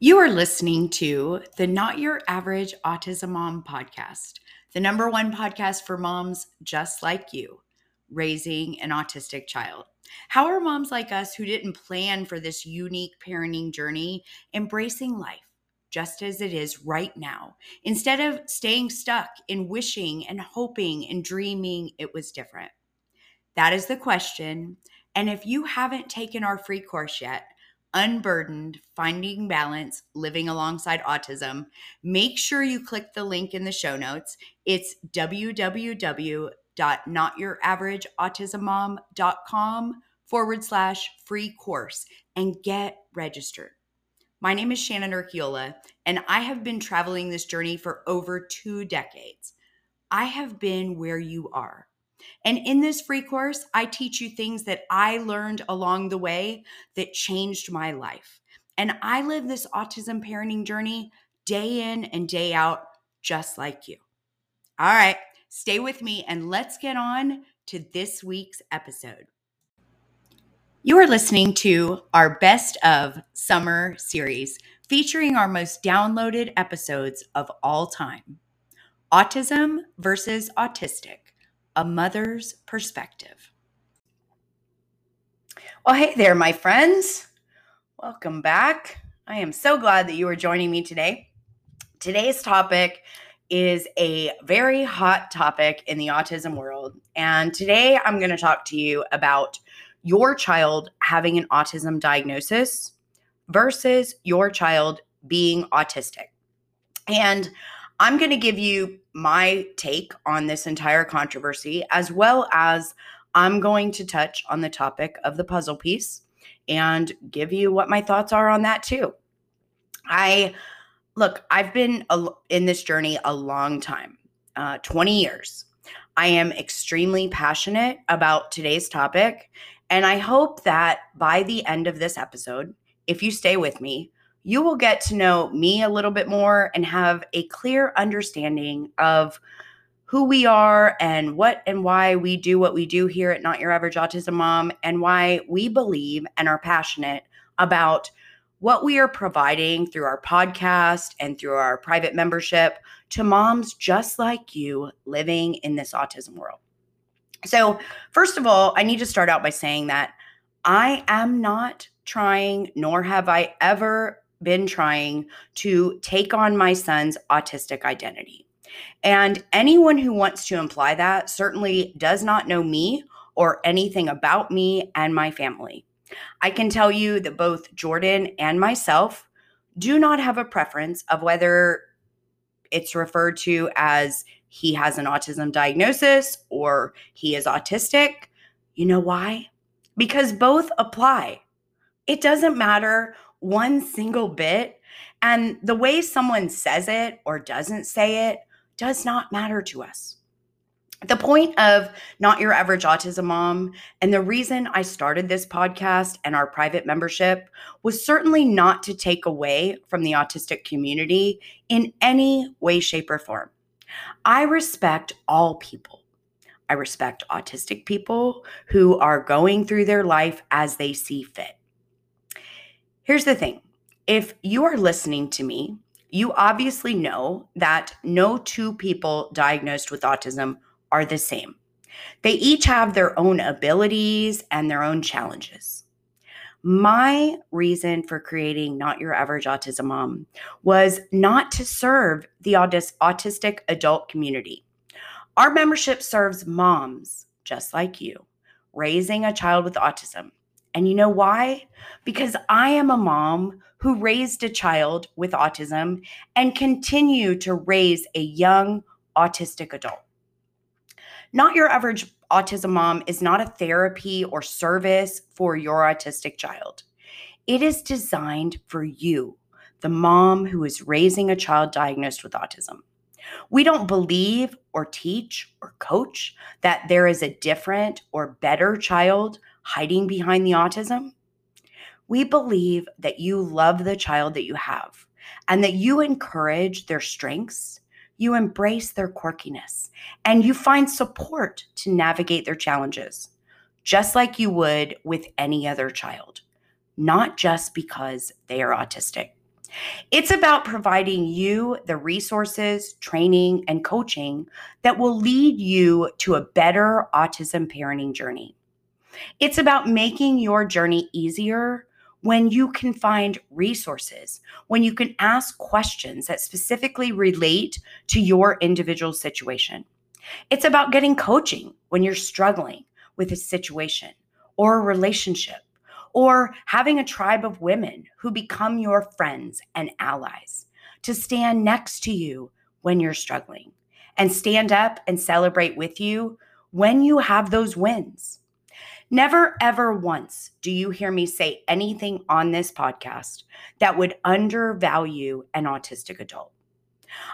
You are listening to the Not Your Average Autism Mom podcast, the number one podcast for moms just like you, raising an autistic child. How are moms like us who didn't plan for this unique parenting journey embracing life just as it is right now, instead of staying stuck in wishing and hoping and dreaming it was different? That is the question. And if you haven't taken our free course yet, Unburdened Finding Balance Living Alongside Autism, make sure you click the link in the show notes. It's www.notyouraverageautismmom.com forward slash free course and get registered. My name is Shannon Urquiola, and I have been traveling this journey for over two decades. I have been where you are. And in this free course, I teach you things that I learned along the way that changed my life. And I live this autism parenting journey day in and day out, just like you. All right, stay with me and let's get on to this week's episode. You are listening to our Best of Summer series featuring our most downloaded episodes of all time Autism versus Autistic a mother's perspective. Well, hey there, my friends. Welcome back. I am so glad that you are joining me today. Today's topic is a very hot topic in the autism world. And today I'm going to talk to you about your child having an autism diagnosis versus your child being autistic. And I'm going to give you my take on this entire controversy, as well as I'm going to touch on the topic of the puzzle piece and give you what my thoughts are on that too. I look, I've been in this journey a long time uh, 20 years. I am extremely passionate about today's topic. And I hope that by the end of this episode, if you stay with me, you will get to know me a little bit more and have a clear understanding of who we are and what and why we do what we do here at Not Your Average Autism Mom and why we believe and are passionate about what we are providing through our podcast and through our private membership to moms just like you living in this autism world. So, first of all, I need to start out by saying that I am not trying, nor have I ever been trying to take on my son's autistic identity. And anyone who wants to imply that certainly does not know me or anything about me and my family. I can tell you that both Jordan and myself do not have a preference of whether it's referred to as he has an autism diagnosis or he is autistic. You know why? Because both apply. It doesn't matter one single bit. And the way someone says it or doesn't say it does not matter to us. The point of Not Your Average Autism Mom and the reason I started this podcast and our private membership was certainly not to take away from the autistic community in any way, shape, or form. I respect all people. I respect autistic people who are going through their life as they see fit. Here's the thing if you are listening to me, you obviously know that no two people diagnosed with autism are the same. They each have their own abilities and their own challenges. My reason for creating Not Your Average Autism Mom was not to serve the autistic adult community. Our membership serves moms just like you, raising a child with autism. And you know why? Because I am a mom who raised a child with autism and continue to raise a young autistic adult. Not your average autism mom is not a therapy or service for your autistic child. It is designed for you, the mom who is raising a child diagnosed with autism. We don't believe or teach or coach that there is a different or better child hiding behind the autism? We believe that you love the child that you have and that you encourage their strengths, you embrace their quirkiness, and you find support to navigate their challenges, just like you would with any other child, not just because they are autistic. It's about providing you the resources, training, and coaching that will lead you to a better autism parenting journey. It's about making your journey easier when you can find resources, when you can ask questions that specifically relate to your individual situation. It's about getting coaching when you're struggling with a situation or a relationship or having a tribe of women who become your friends and allies to stand next to you when you're struggling and stand up and celebrate with you when you have those wins. Never, ever once do you hear me say anything on this podcast that would undervalue an autistic adult.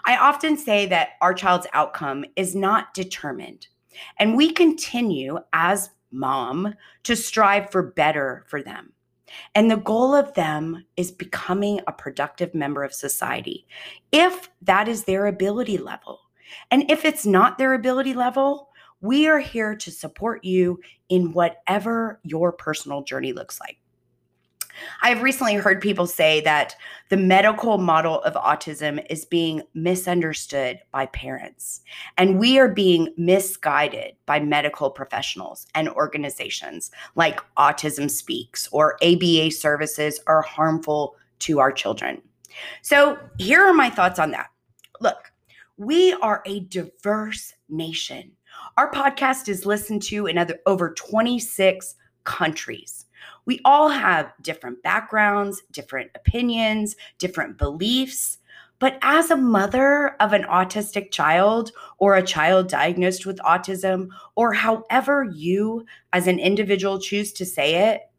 I often say that our child's outcome is not determined, and we continue as mom to strive for better for them. And the goal of them is becoming a productive member of society, if that is their ability level. And if it's not their ability level, we are here to support you in whatever your personal journey looks like. I've recently heard people say that the medical model of autism is being misunderstood by parents, and we are being misguided by medical professionals and organizations like Autism Speaks or ABA services are harmful to our children. So, here are my thoughts on that. Look, we are a diverse nation. Our podcast is listened to in other, over 26 countries. We all have different backgrounds, different opinions, different beliefs. But as a mother of an autistic child or a child diagnosed with autism, or however you as an individual choose to say it,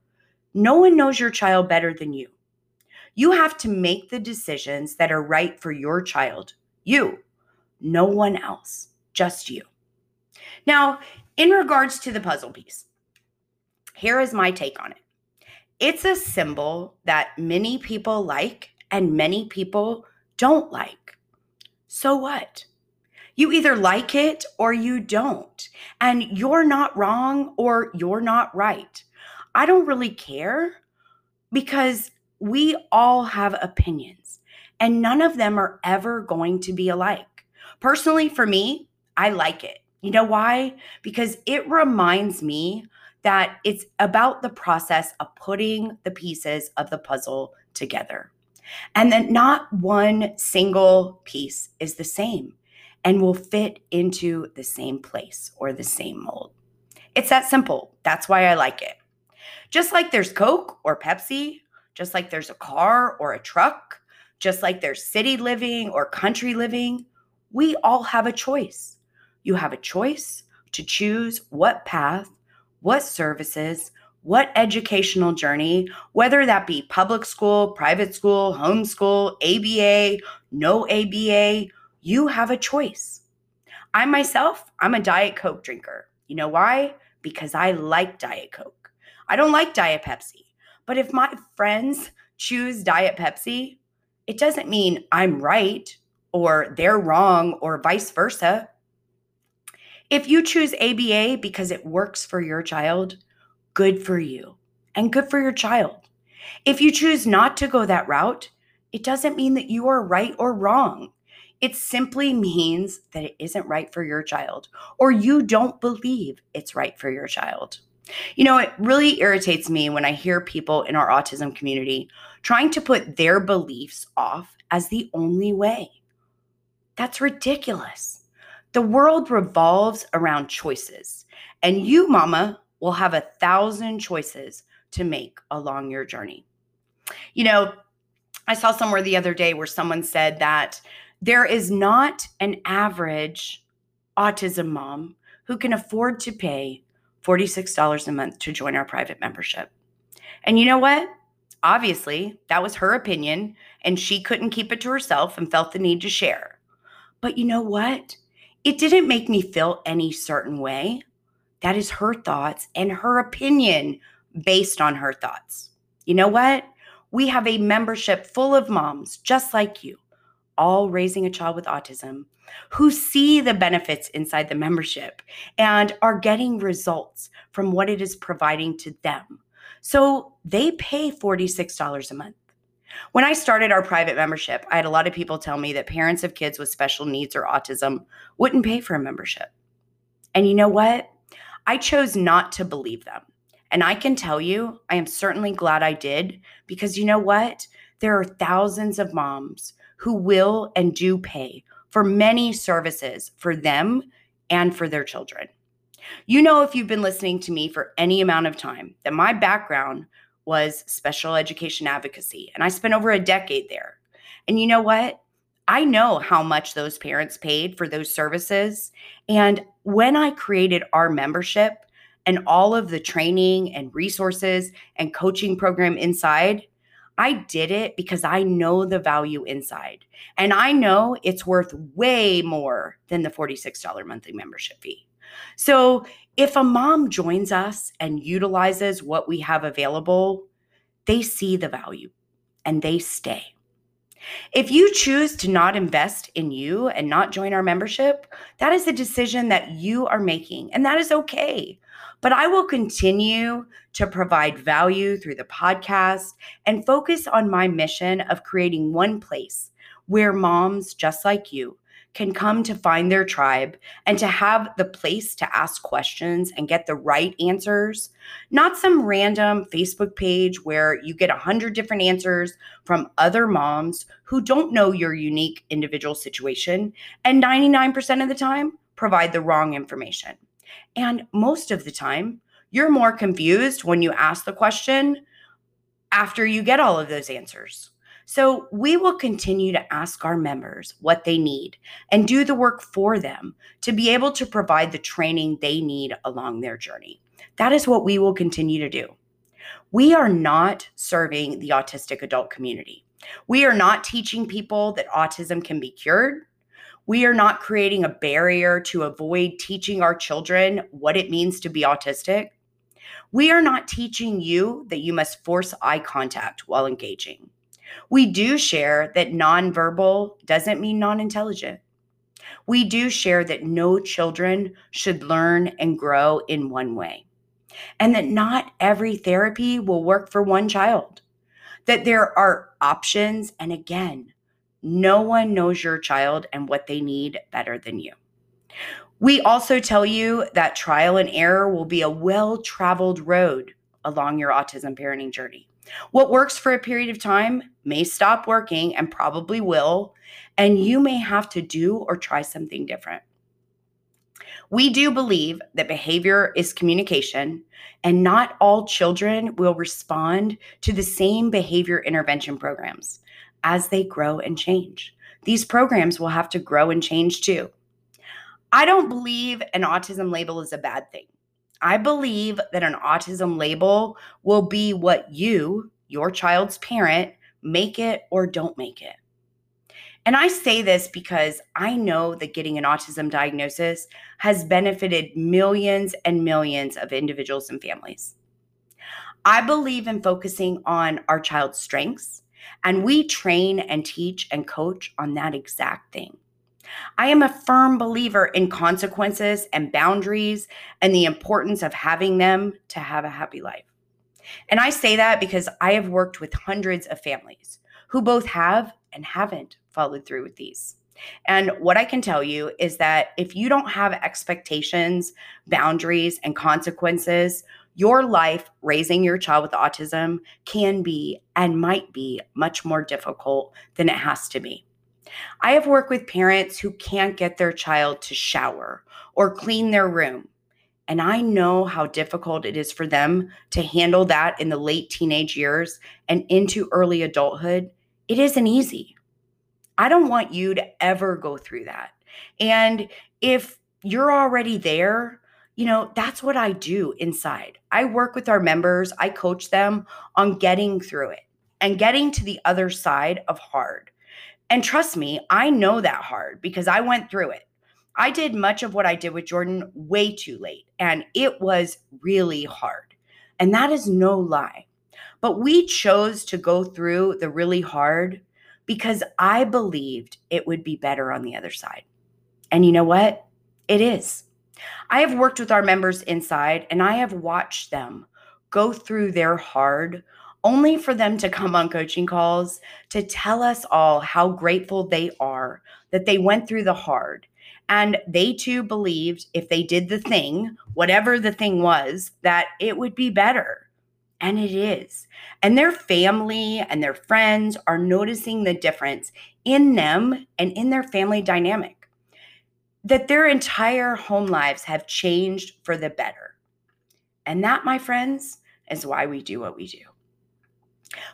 no one knows your child better than you. You have to make the decisions that are right for your child. You, no one else, just you. Now, in regards to the puzzle piece, here is my take on it. It's a symbol that many people like and many people don't like. So what? You either like it or you don't. And you're not wrong or you're not right. I don't really care because we all have opinions and none of them are ever going to be alike. Personally, for me, I like it. You know why? Because it reminds me that it's about the process of putting the pieces of the puzzle together. And that not one single piece is the same and will fit into the same place or the same mold. It's that simple. That's why I like it. Just like there's Coke or Pepsi, just like there's a car or a truck, just like there's city living or country living, we all have a choice. You have a choice to choose what path what services, what educational journey, whether that be public school, private school, homeschool, ABA, no ABA, you have a choice. I myself, I'm a Diet Coke drinker. You know why? Because I like Diet Coke. I don't like Diet Pepsi. But if my friends choose Diet Pepsi, it doesn't mean I'm right or they're wrong or vice versa. If you choose ABA because it works for your child, good for you and good for your child. If you choose not to go that route, it doesn't mean that you are right or wrong. It simply means that it isn't right for your child or you don't believe it's right for your child. You know, it really irritates me when I hear people in our autism community trying to put their beliefs off as the only way. That's ridiculous. The world revolves around choices, and you, mama, will have a thousand choices to make along your journey. You know, I saw somewhere the other day where someone said that there is not an average autism mom who can afford to pay $46 a month to join our private membership. And you know what? Obviously, that was her opinion, and she couldn't keep it to herself and felt the need to share. But you know what? It didn't make me feel any certain way. That is her thoughts and her opinion based on her thoughts. You know what? We have a membership full of moms just like you, all raising a child with autism, who see the benefits inside the membership and are getting results from what it is providing to them. So they pay $46 a month. When I started our private membership, I had a lot of people tell me that parents of kids with special needs or autism wouldn't pay for a membership. And you know what? I chose not to believe them. And I can tell you, I am certainly glad I did because you know what? There are thousands of moms who will and do pay for many services for them and for their children. You know, if you've been listening to me for any amount of time, that my background was special education advocacy, and I spent over a decade there. And you know what? I know how much those parents paid for those services. And when I created our membership and all of the training and resources and coaching program inside, I did it because I know the value inside. And I know it's worth way more than the $46 monthly membership fee. So if a mom joins us and utilizes what we have available, they see the value and they stay. If you choose to not invest in you and not join our membership, that is a decision that you are making, and that is okay. But I will continue to provide value through the podcast and focus on my mission of creating one place where moms just like you can come to find their tribe and to have the place to ask questions and get the right answers, not some random Facebook page where you get a hundred different answers from other moms who don't know your unique individual situation and 99% of the time provide the wrong information. And most of the time, you're more confused when you ask the question after you get all of those answers. So we will continue to ask our members what they need and do the work for them to be able to provide the training they need along their journey. That is what we will continue to do. We are not serving the autistic adult community. We are not teaching people that autism can be cured. We are not creating a barrier to avoid teaching our children what it means to be autistic. We are not teaching you that you must force eye contact while engaging. We do share that nonverbal doesn't mean non intelligent. We do share that no children should learn and grow in one way, and that not every therapy will work for one child, that there are options. And again, no one knows your child and what they need better than you. We also tell you that trial and error will be a well traveled road along your autism parenting journey. What works for a period of time may stop working and probably will, and you may have to do or try something different. We do believe that behavior is communication, and not all children will respond to the same behavior intervention programs as they grow and change. These programs will have to grow and change too. I don't believe an autism label is a bad thing. I believe that an autism label will be what you, your child's parent, make it or don't make it. And I say this because I know that getting an autism diagnosis has benefited millions and millions of individuals and families. I believe in focusing on our child's strengths, and we train and teach and coach on that exact thing. I am a firm believer in consequences and boundaries and the importance of having them to have a happy life. And I say that because I have worked with hundreds of families who both have and haven't followed through with these. And what I can tell you is that if you don't have expectations, boundaries, and consequences, your life raising your child with autism can be and might be much more difficult than it has to be. I have worked with parents who can't get their child to shower or clean their room. And I know how difficult it is for them to handle that in the late teenage years and into early adulthood. It isn't easy. I don't want you to ever go through that. And if you're already there, you know, that's what I do inside. I work with our members, I coach them on getting through it and getting to the other side of hard. And trust me, I know that hard because I went through it. I did much of what I did with Jordan way too late, and it was really hard. And that is no lie. But we chose to go through the really hard because I believed it would be better on the other side. And you know what? It is. I have worked with our members inside and I have watched them go through their hard only for them to come on coaching calls to tell us all how grateful they are that they went through the hard. And they too believed if they did the thing, whatever the thing was, that it would be better. And it is. And their family and their friends are noticing the difference in them and in their family dynamic. That their entire home lives have changed for the better. And that, my friends, is why we do what we do.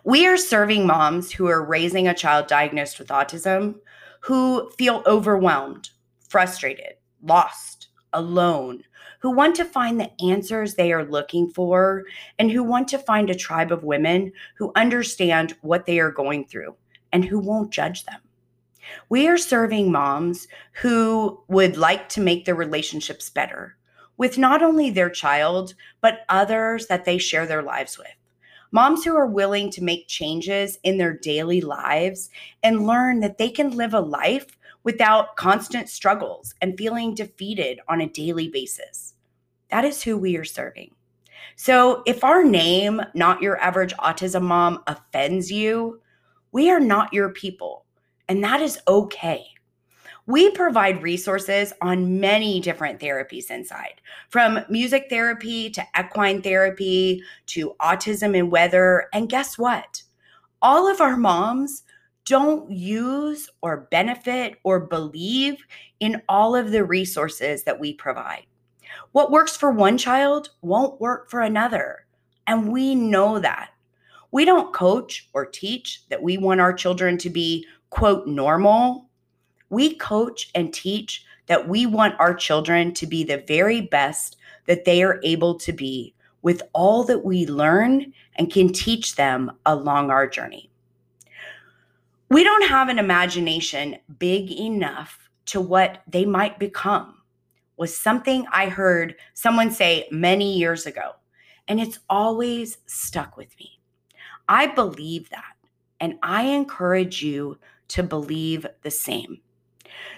We are serving moms who are raising a child diagnosed with autism who feel overwhelmed, frustrated, lost, alone, who want to find the answers they are looking for, and who want to find a tribe of women who understand what they are going through and who won't judge them. We are serving moms who would like to make their relationships better with not only their child, but others that they share their lives with moms who are willing to make changes in their daily lives and learn that they can live a life without constant struggles and feeling defeated on a daily basis. That is who we are serving. So, if our name, not your average autism mom, offends you, we are not your people, and that is okay. We provide resources on many different therapies inside, from music therapy to equine therapy to autism and weather. And guess what? All of our moms don't use or benefit or believe in all of the resources that we provide. What works for one child won't work for another. And we know that. We don't coach or teach that we want our children to be, quote, normal we coach and teach that we want our children to be the very best that they are able to be with all that we learn and can teach them along our journey. We don't have an imagination big enough to what they might become, was something I heard someone say many years ago, and it's always stuck with me. I believe that, and I encourage you to believe the same.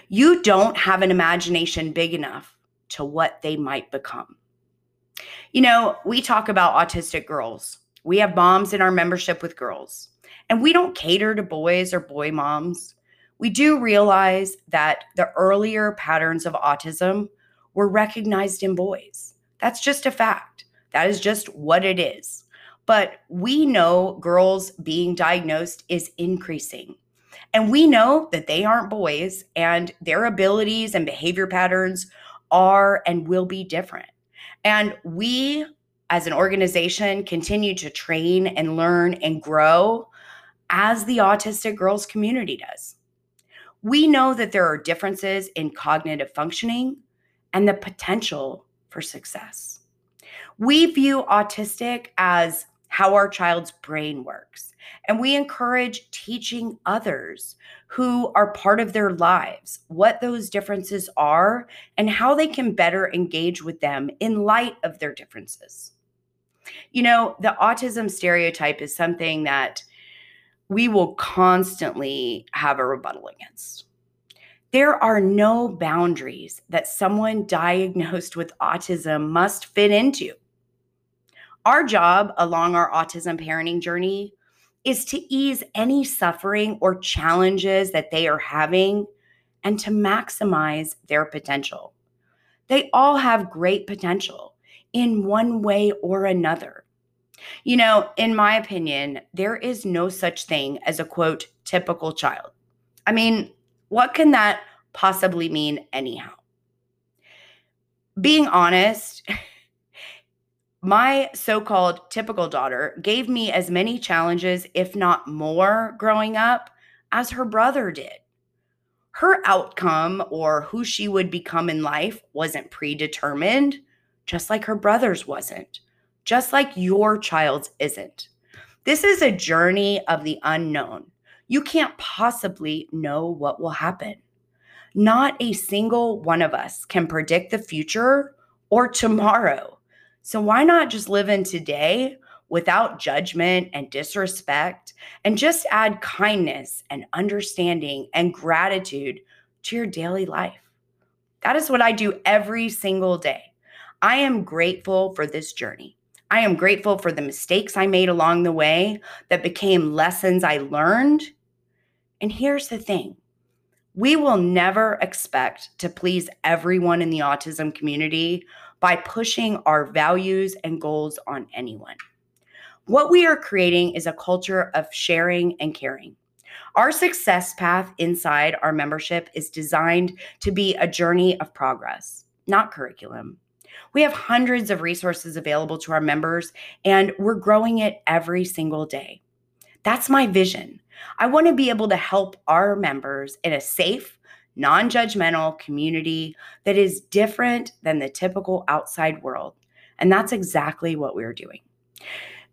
You don't have an imagination big enough to what they might become. You know, we talk about autistic girls. We have moms in our membership with girls, and we don't cater to boys or boy moms. We do realize that the earlier patterns of autism were recognized in boys. That's just a fact. That is just what it is. But we know girls being diagnosed is increasing. And we know that they aren't boys and their abilities and behavior patterns are and will be different. And we, as an organization, continue to train and learn and grow as the autistic girls community does. We know that there are differences in cognitive functioning and the potential for success. We view autistic as how our child's brain works and we encourage teaching others who are part of their lives what those differences are and how they can better engage with them in light of their differences. You know, the autism stereotype is something that we will constantly have a rebuttal against. There are no boundaries that someone diagnosed with autism must fit into. Our job along our autism parenting journey is to ease any suffering or challenges that they are having and to maximize their potential. They all have great potential in one way or another. You know, in my opinion, there is no such thing as a quote, typical child. I mean, what can that possibly mean, anyhow? Being honest, my so called typical daughter gave me as many challenges, if not more, growing up as her brother did. Her outcome or who she would become in life wasn't predetermined, just like her brother's wasn't, just like your child's isn't. This is a journey of the unknown. You can't possibly know what will happen. Not a single one of us can predict the future or tomorrow. So why not just live in today without judgment and disrespect and just add kindness and understanding and gratitude to your daily life? That is what I do every single day. I am grateful for this journey. I am grateful for the mistakes I made along the way that became lessons I learned. And here's the thing we will never expect to please everyone in the autism community by pushing our values and goals on anyone. What we are creating is a culture of sharing and caring. Our success path inside our membership is designed to be a journey of progress, not curriculum. We have hundreds of resources available to our members, and we're growing it every single day. That's my vision. I want to be able to help our members in a safe, non judgmental community that is different than the typical outside world. And that's exactly what we're doing.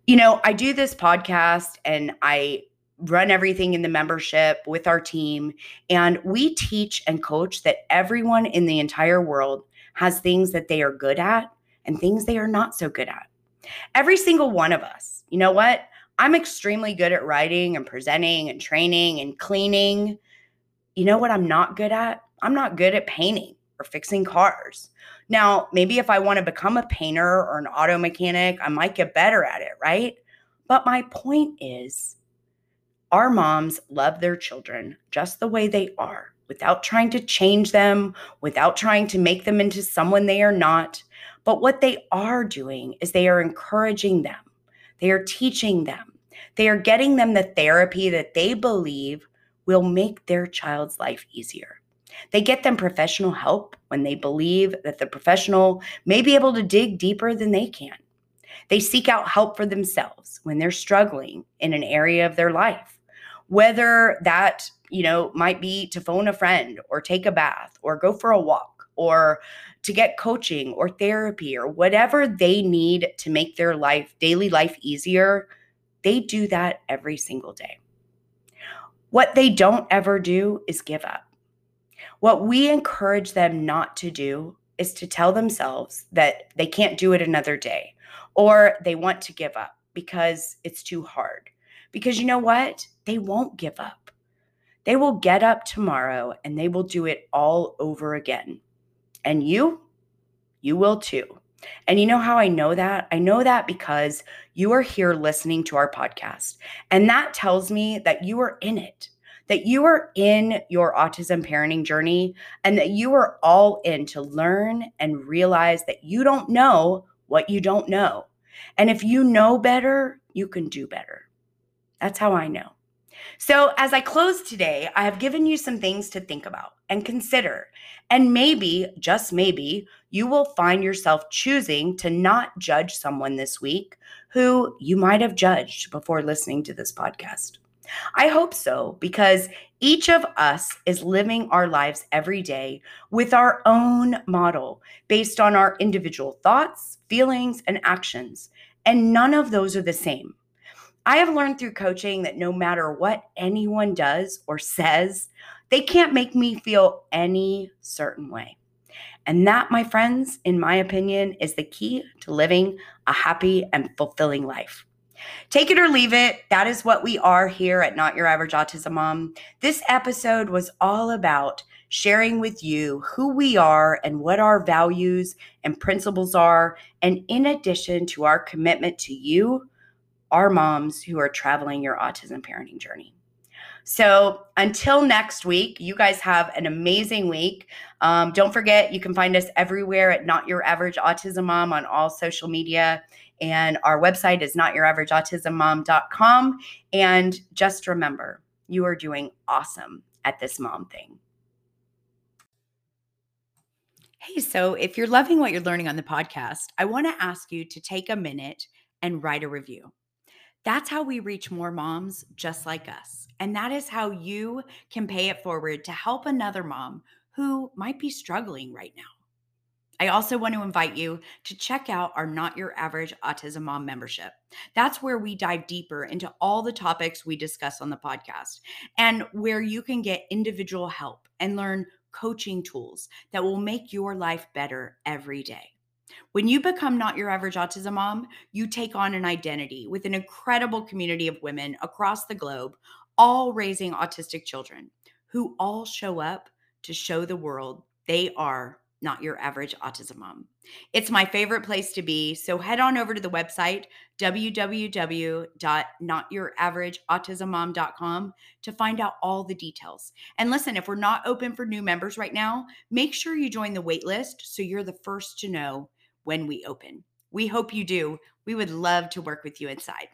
You know, I do this podcast and I run everything in the membership with our team. And we teach and coach that everyone in the entire world has things that they are good at and things they are not so good at. Every single one of us, you know what? I'm extremely good at writing and presenting and training and cleaning. You know what I'm not good at? I'm not good at painting or fixing cars. Now, maybe if I want to become a painter or an auto mechanic, I might get better at it, right? But my point is, our moms love their children just the way they are without trying to change them, without trying to make them into someone they are not. But what they are doing is they are encouraging them, they are teaching them, they are getting them the therapy that they believe will make their child's life easier. They get them professional help when they believe that the professional may be able to dig deeper than they can. They seek out help for themselves when they're struggling in an area of their life, whether that you know, might be to phone a friend or take a bath or go for a walk or to get coaching or therapy or whatever they need to make their life, daily life easier, they do that every single day. What they don't ever do is give up. What we encourage them not to do is to tell themselves that they can't do it another day or they want to give up because it's too hard. Because you know what? They won't give up. They will get up tomorrow and they will do it all over again. And you, you will too. And you know how I know that? I know that because you are here listening to our podcast. And that tells me that you are in it, that you are in your autism parenting journey, and that you are all in to learn and realize that you don't know what you don't know. And if you know better, you can do better. That's how I know. So, as I close today, I have given you some things to think about and consider. And maybe, just maybe, you will find yourself choosing to not judge someone this week who you might have judged before listening to this podcast. I hope so, because each of us is living our lives every day with our own model based on our individual thoughts, feelings, and actions. And none of those are the same. I have learned through coaching that no matter what anyone does or says, they can't make me feel any certain way. And that, my friends, in my opinion, is the key to living a happy and fulfilling life. Take it or leave it. That is what we are here at Not Your Average Autism Mom. This episode was all about sharing with you who we are and what our values and principles are. And in addition to our commitment to you, are moms who are traveling your autism parenting journey. So until next week, you guys have an amazing week. Um, don't forget, you can find us everywhere at Not Your Average Autism Mom on all social media. And our website is notyouraverageautismmom.com. And just remember, you are doing awesome at this mom thing. Hey, so if you're loving what you're learning on the podcast, I want to ask you to take a minute and write a review. That's how we reach more moms just like us. And that is how you can pay it forward to help another mom who might be struggling right now. I also want to invite you to check out our Not Your Average Autism Mom membership. That's where we dive deeper into all the topics we discuss on the podcast and where you can get individual help and learn coaching tools that will make your life better every day. When you become not your average autism mom, you take on an identity with an incredible community of women across the globe, all raising autistic children who all show up to show the world they are not your average autism mom. It's my favorite place to be. So head on over to the website, www.notyouraverage.autismmom.com, to find out all the details. And listen, if we're not open for new members right now, make sure you join the wait list so you're the first to know when we open. We hope you do. We would love to work with you inside.